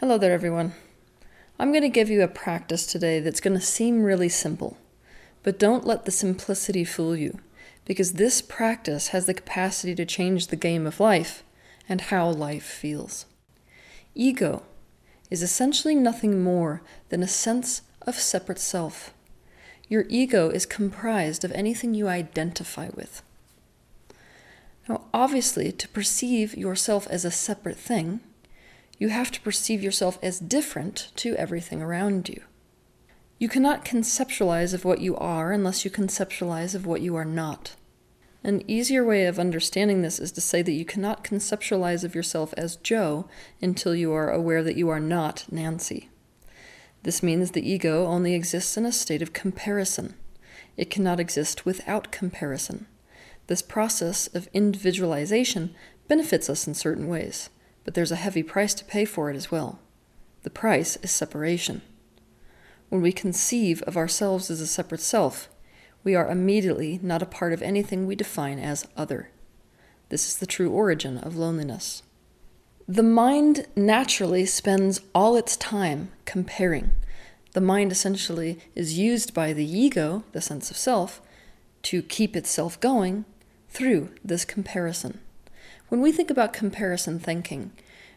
Hello there, everyone. I'm going to give you a practice today that's going to seem really simple, but don't let the simplicity fool you, because this practice has the capacity to change the game of life and how life feels. Ego is essentially nothing more than a sense of separate self. Your ego is comprised of anything you identify with. Now, obviously, to perceive yourself as a separate thing, you have to perceive yourself as different to everything around you. You cannot conceptualize of what you are unless you conceptualize of what you are not. An easier way of understanding this is to say that you cannot conceptualize of yourself as Joe until you are aware that you are not Nancy. This means the ego only exists in a state of comparison. It cannot exist without comparison. This process of individualization benefits us in certain ways but there's a heavy price to pay for it as well. The price is separation. When we conceive of ourselves as a separate self, we are immediately not a part of anything we define as other. This is the true origin of loneliness. The mind naturally spends all its time comparing. The mind essentially is used by the ego, the sense of self, to keep itself going through this comparison. When we think about comparison thinking,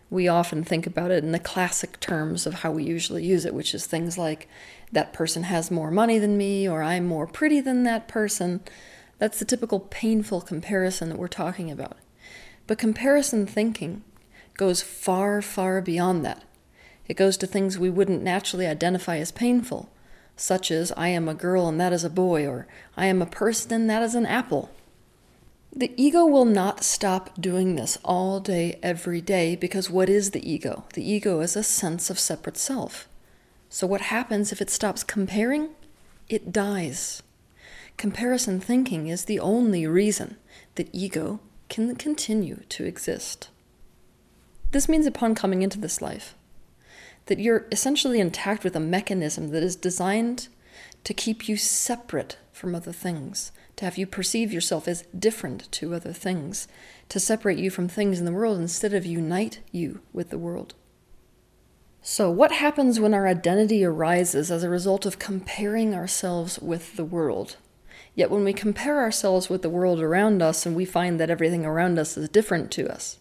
we often think about it in the classic terms of how we usually use it, which is things like, that person has more money than me, or I'm more pretty than that person. That's the typical painful comparison that we're talking about. But comparison thinking goes far, far beyond that. It goes to things we wouldn't naturally identify as painful, such as, I am a girl and that is a boy, or I am a person and that is an apple. The ego will not stop doing this all day, every day, because what is the ego? The ego is a sense of separate self. So, what happens if it stops comparing? It dies. Comparison thinking is the only reason that ego can continue to exist. This means, upon coming into this life, that you're essentially intact with a mechanism that is designed to keep you separate from other things, to have you perceive yourself as different to other things, to separate you from things in the world instead of unite you with the world. So, what happens when our identity arises as a result of comparing ourselves with the world? Yet, when we compare ourselves with the world around us and we find that everything around us is different to us,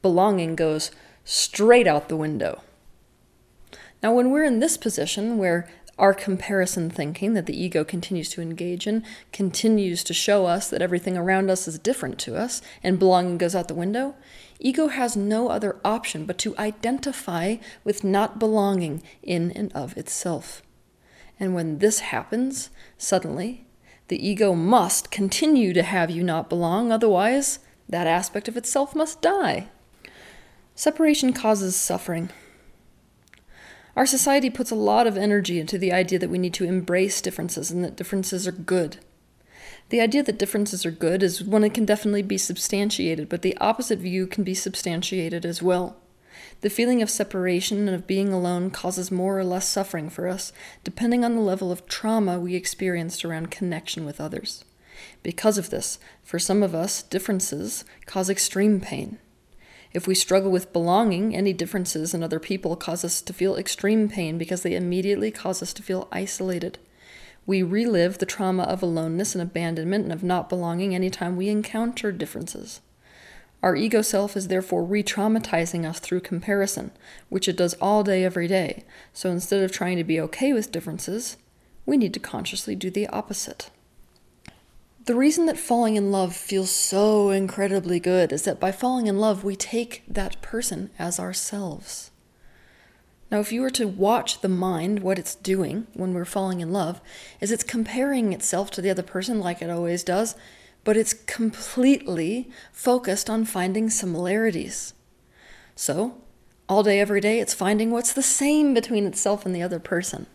belonging goes straight out the window. Now, when we're in this position where our comparison thinking that the ego continues to engage in continues to show us that everything around us is different to us and belonging goes out the window, ego has no other option but to identify with not belonging in and of itself. And when this happens, suddenly, the ego must continue to have you not belong, otherwise, that aspect of itself must die. Separation causes suffering. Our society puts a lot of energy into the idea that we need to embrace differences and that differences are good. The idea that differences are good is one that can definitely be substantiated, but the opposite view can be substantiated as well. The feeling of separation and of being alone causes more or less suffering for us, depending on the level of trauma we experienced around connection with others. Because of this, for some of us, differences cause extreme pain. If we struggle with belonging, any differences in other people cause us to feel extreme pain because they immediately cause us to feel isolated. We relive the trauma of aloneness and abandonment and of not belonging anytime we encounter differences. Our ego self is therefore re traumatizing us through comparison, which it does all day, every day. So instead of trying to be okay with differences, we need to consciously do the opposite. The reason that falling in love feels so incredibly good is that by falling in love, we take that person as ourselves. Now, if you were to watch the mind, what it's doing when we're falling in love is it's comparing itself to the other person like it always does, but it's completely focused on finding similarities. So, all day, every day, it's finding what's the same between itself and the other person.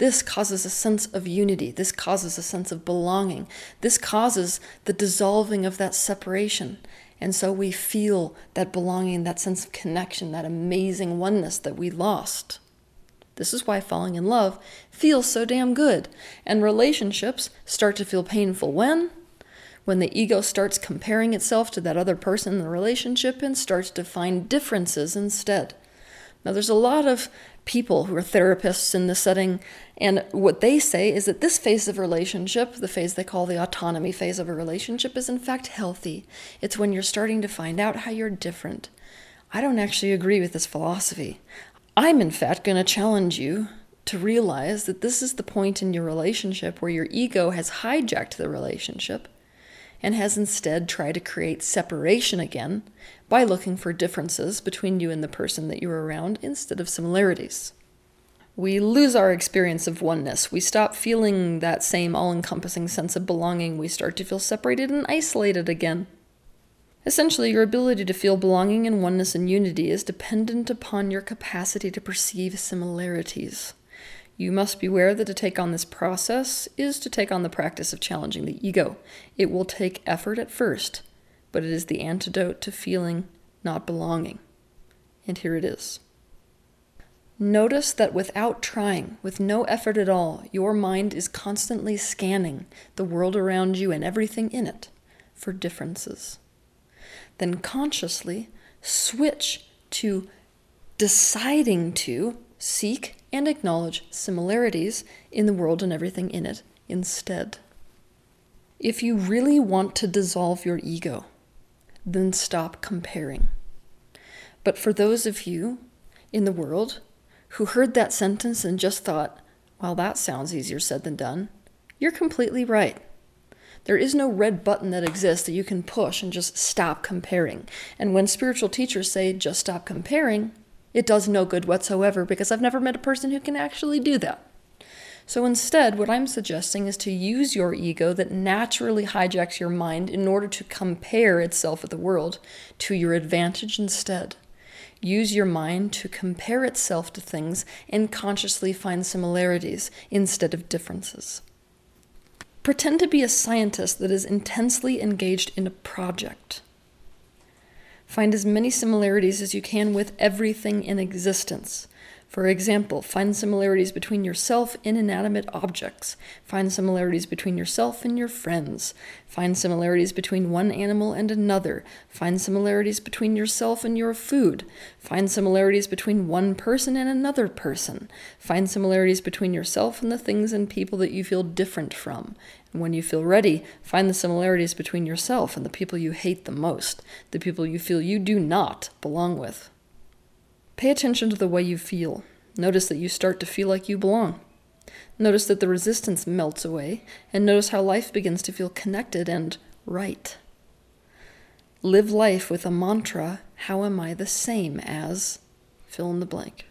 This causes a sense of unity. This causes a sense of belonging. This causes the dissolving of that separation. And so we feel that belonging, that sense of connection, that amazing oneness that we lost. This is why falling in love feels so damn good. And relationships start to feel painful when? When the ego starts comparing itself to that other person in the relationship and starts to find differences instead. Now, there's a lot of people who are therapists in this setting, and what they say is that this phase of relationship, the phase they call the autonomy phase of a relationship, is in fact healthy. It's when you're starting to find out how you're different. I don't actually agree with this philosophy. I'm, in fact, going to challenge you to realize that this is the point in your relationship where your ego has hijacked the relationship and has instead tried to create separation again by looking for differences between you and the person that you're around instead of similarities. We lose our experience of oneness. We stop feeling that same all encompassing sense of belonging. We start to feel separated and isolated again. Essentially, your ability to feel belonging and oneness and unity is dependent upon your capacity to perceive similarities. You must beware that to take on this process is to take on the practice of challenging the ego. It will take effort at first, but it is the antidote to feeling not belonging. And here it is. Notice that without trying, with no effort at all, your mind is constantly scanning the world around you and everything in it for differences. Then consciously switch to deciding to seek and acknowledge similarities in the world and everything in it instead. If you really want to dissolve your ego, then stop comparing. But for those of you in the world who heard that sentence and just thought, well, that sounds easier said than done, you're completely right. There is no red button that exists that you can push and just stop comparing. And when spiritual teachers say just stop comparing, it does no good whatsoever because I've never met a person who can actually do that. So instead, what I'm suggesting is to use your ego that naturally hijacks your mind in order to compare itself with the world to your advantage instead. Use your mind to compare itself to things and consciously find similarities instead of differences. Pretend to be a scientist that is intensely engaged in a project. Find as many similarities as you can with everything in existence. For example, find similarities between yourself and inanimate objects. Find similarities between yourself and your friends. Find similarities between one animal and another. Find similarities between yourself and your food. Find similarities between one person and another person. Find similarities between yourself and the things and people that you feel different from. And when you feel ready, find the similarities between yourself and the people you hate the most, the people you feel you do not belong with. Pay attention to the way you feel. Notice that you start to feel like you belong. Notice that the resistance melts away, and notice how life begins to feel connected and right. Live life with a mantra How am I the same as? Fill in the blank.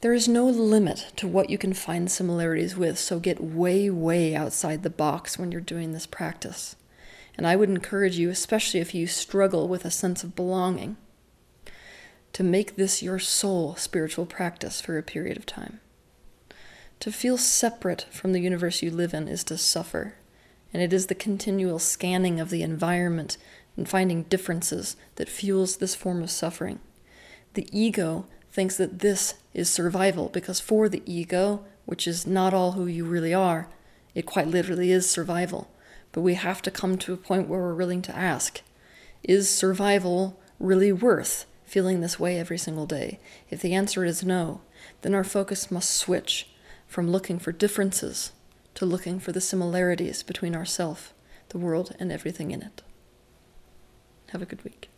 There is no limit to what you can find similarities with, so get way, way outside the box when you're doing this practice. And I would encourage you, especially if you struggle with a sense of belonging, to make this your sole spiritual practice for a period of time. To feel separate from the universe you live in is to suffer, and it is the continual scanning of the environment and finding differences that fuels this form of suffering. The ego thinks that this is survival because for the ego, which is not all who you really are, it quite literally is survival. But we have to come to a point where we're willing to ask is survival really worth feeling this way every single day? If the answer is no, then our focus must switch from looking for differences to looking for the similarities between ourself, the world, and everything in it. Have a good week.